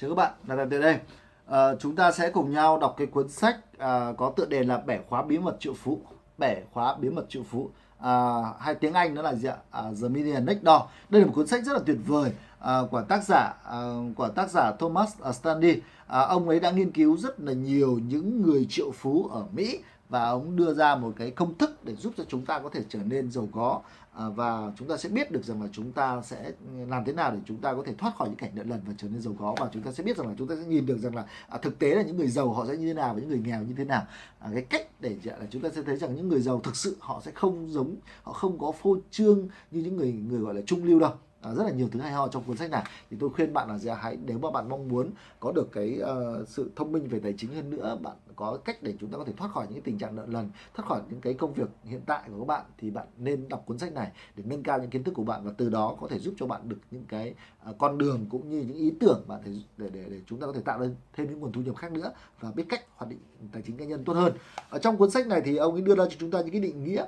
Chào các bạn, là Đạt từ đây. À, chúng ta sẽ cùng nhau đọc cái cuốn sách à, có tựa đề là Bẻ khóa bí mật triệu phú. Bẻ khóa bí mật triệu phú. À, hai tiếng Anh đó là gì ạ? À, The Million Next Door. Đây là một cuốn sách rất là tuyệt vời à, của tác giả à, của tác giả Thomas Stanley. À, ông ấy đã nghiên cứu rất là nhiều những người triệu phú ở Mỹ và ông đưa ra một cái công thức để giúp cho chúng ta có thể trở nên giàu có. À, và chúng ta sẽ biết được rằng là chúng ta sẽ làm thế nào để chúng ta có thể thoát khỏi những cảnh nợ lần và trở nên giàu có. Và chúng ta sẽ biết rằng là chúng ta sẽ nhìn được rằng là à, thực tế là những người giàu họ sẽ như thế nào và những người nghèo như thế nào. À, cái cách để là chúng ta sẽ thấy rằng những người giàu thực sự họ sẽ không giống họ không có phô trương như những người người gọi là trung lưu đâu à, rất là nhiều thứ hay ho trong cuốn sách này. Thì tôi khuyên bạn là gì hãy nếu mà bạn mong muốn có được cái uh, sự thông minh về tài chính hơn nữa bạn có cách để chúng ta có thể thoát khỏi những tình trạng nợ lần thoát khỏi những cái công việc hiện tại của các bạn thì bạn nên đọc cuốn sách này để nâng cao những kiến thức của bạn và từ đó có thể giúp cho bạn được những cái uh, con đường cũng như những ý tưởng bạn để để để, để chúng ta có thể tạo lên thêm những nguồn thu nhập khác nữa và biết cách hoạt định tài chính cá nhân tốt hơn. Ở trong cuốn sách này thì ông ấy đưa ra cho chúng ta những cái định nghĩa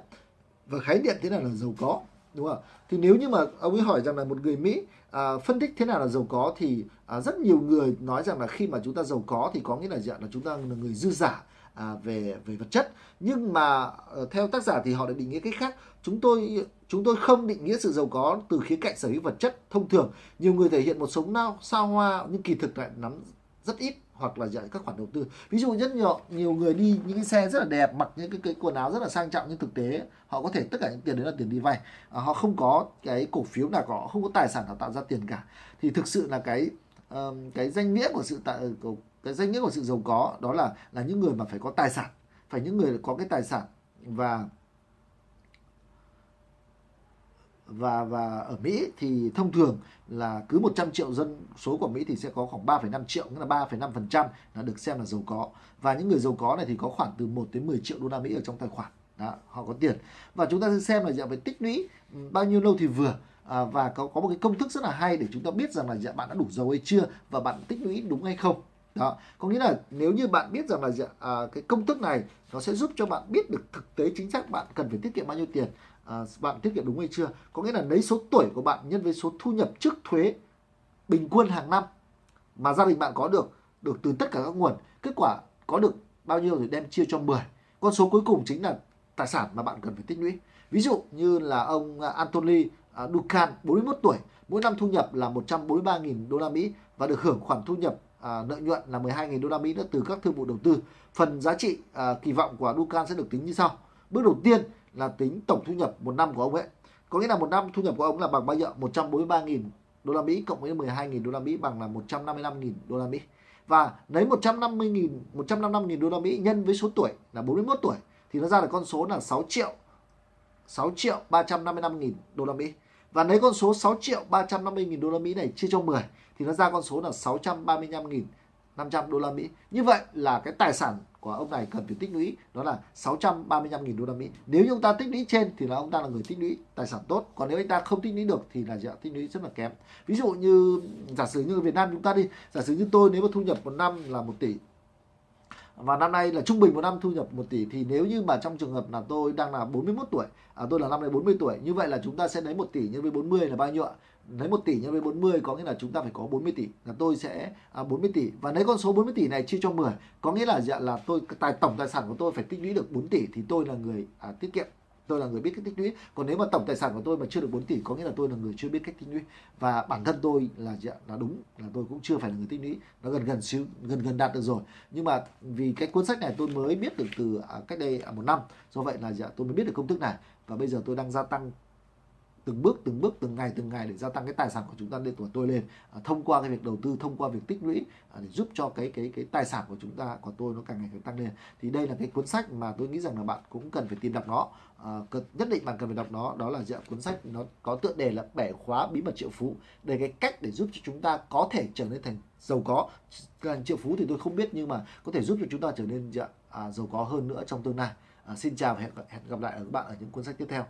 và khái niệm thế nào là giàu có đúng không thì nếu như mà ông ấy hỏi rằng là một người mỹ à, phân tích thế nào là giàu có thì à, rất nhiều người nói rằng là khi mà chúng ta giàu có thì có nghĩa là dạng là chúng ta là người dư giả à, về về vật chất. Nhưng mà ờ, theo tác giả thì họ lại định nghĩa cách khác. Chúng tôi chúng tôi không định nghĩa sự giàu có từ khía cạnh sở hữu vật chất thông thường. Nhiều người thể hiện một sống nào sao hoa nhưng kỳ thực lại nắm rất ít hoặc là dạy các khoản đầu tư. Ví dụ rất nhiều nhiều người đi những cái xe rất là đẹp mặc những cái, cái quần áo rất là sang trọng nhưng thực tế họ có thể tất cả những tiền đấy là tiền đi vay. À, họ không có cái cổ phiếu nào có không có tài sản nào tạo ra tiền cả. Thì thực sự là cái um, cái danh nghĩa của sự tại ờ, cái danh nghĩa của sự giàu có đó là là những người mà phải có tài sản. Phải những người có cái tài sản và và và ở Mỹ thì thông thường là cứ 100 triệu dân số của Mỹ thì sẽ có khoảng 3,5 triệu nghĩa là 3,5% là được xem là giàu có. Và những người giàu có này thì có khoảng từ 1 đến 10 triệu đô la Mỹ ở trong tài khoản. Đó, họ có tiền. Và chúng ta sẽ xem là dạng về tích lũy ừ, bao nhiêu lâu thì vừa. À, và có có một cái công thức rất là hay để chúng ta biết rằng là dạ, bạn đã đủ giàu hay chưa và bạn tích lũy đúng hay không đó có nghĩa là nếu như bạn biết rằng là à, cái công thức này nó sẽ giúp cho bạn biết được thực tế chính xác bạn cần phải tiết kiệm bao nhiêu tiền. À, bạn tiết kiệm đúng hay chưa? Có nghĩa là lấy số tuổi của bạn nhân với số thu nhập trước thuế bình quân hàng năm mà gia đình bạn có được được từ tất cả các nguồn kết quả có được bao nhiêu thì đem chia cho 10 con số cuối cùng chính là tài sản mà bạn cần phải tích lũy. Ví dụ như là ông Anthony à, Dukan 41 tuổi mỗi năm thu nhập là 143.000 đô la Mỹ và được hưởng khoản thu nhập à, lợi nhuận là 12.000 đô la Mỹ nữa từ các thương vụ đầu tư. Phần giá trị à, kỳ vọng của Dukan sẽ được tính như sau. Bước đầu tiên là tính tổng thu nhập một năm của ông ấy. Có nghĩa là một năm thu nhập của ông là bằng bao nhiêu 143.000 đô la Mỹ cộng với 12.000 đô la Mỹ bằng là 155.000 đô la Mỹ. Và lấy 150.000 155.000 đô la Mỹ nhân với số tuổi là 41 tuổi thì nó ra được con số là 6 triệu 6 triệu 355.000 đô la Mỹ và lấy con số 6 triệu 350.000 đô la Mỹ này chia cho 10 thì nó ra con số là 635.500 đô la Mỹ. Như vậy là cái tài sản của ông này cần phải tích lũy đó là 635.000 đô la Mỹ. Nếu như ông ta tích lũy trên thì là ông ta là người tích lũy tài sản tốt, còn nếu anh ta không tích lũy được thì là dạ, tích lũy rất là kém. Ví dụ như giả sử như Việt Nam chúng ta đi, giả sử như tôi nếu mà thu nhập một năm là 1 tỷ và năm nay là trung bình một năm thu nhập 1 tỷ. Thì nếu như mà trong trường hợp là tôi đang là 41 tuổi à, tôi là năm nay 40 tuổi như vậy là chúng ta sẽ lấy 1 tỷ nhân với 40 là bao nhiêu ạ? Lấy 1 tỷ nhân với 40 có nghĩa là chúng ta phải có 40 tỷ là tôi sẽ à, 40 tỷ. Và lấy con số 40 tỷ này chia cho 10 có nghĩa là dạ là tôi tài tổng tài sản của tôi phải tích lũy được 4 tỷ thì tôi là người à, tiết kiệm tôi là người biết cách tích lũy. Còn nếu mà tổng tài sản của tôi mà chưa được 4 tỷ có nghĩa là tôi là người chưa biết cách tích lũy. Và bản thân tôi là dạ, là đúng là tôi cũng chưa phải là người tích lũy. Nó gần gần xíu gần gần đạt được rồi. Nhưng mà vì cái cuốn sách này tôi mới biết được từ à, cách đây à, một năm. Do vậy là dạ, tôi mới biết được công thức này. Và bây giờ tôi đang gia tăng từng bước từng bước từng ngày từng ngày để gia tăng cái tài sản của chúng ta lên của tôi lên. À, thông qua cái việc đầu tư thông qua việc tích lũy à, để giúp cho cái cái cái tài sản của chúng ta của tôi nó càng ngày càng tăng lên. Thì đây là cái cuốn sách mà tôi nghĩ rằng là bạn cũng cần phải tìm đọc nó. À, nhất định bạn cần phải đọc nó. Đó là dạng cuốn sách nó có tựa đề là bẻ khóa bí mật triệu phú. Đây cái cách để giúp cho chúng ta có thể trở nên thành giàu có. Thành triệu phú thì tôi không biết nhưng mà có thể giúp cho chúng ta trở nên dạng à, giàu có hơn nữa trong tương lai. À, xin chào và hẹn, hẹn gặp lại ở các bạn ở những cuốn sách tiếp theo.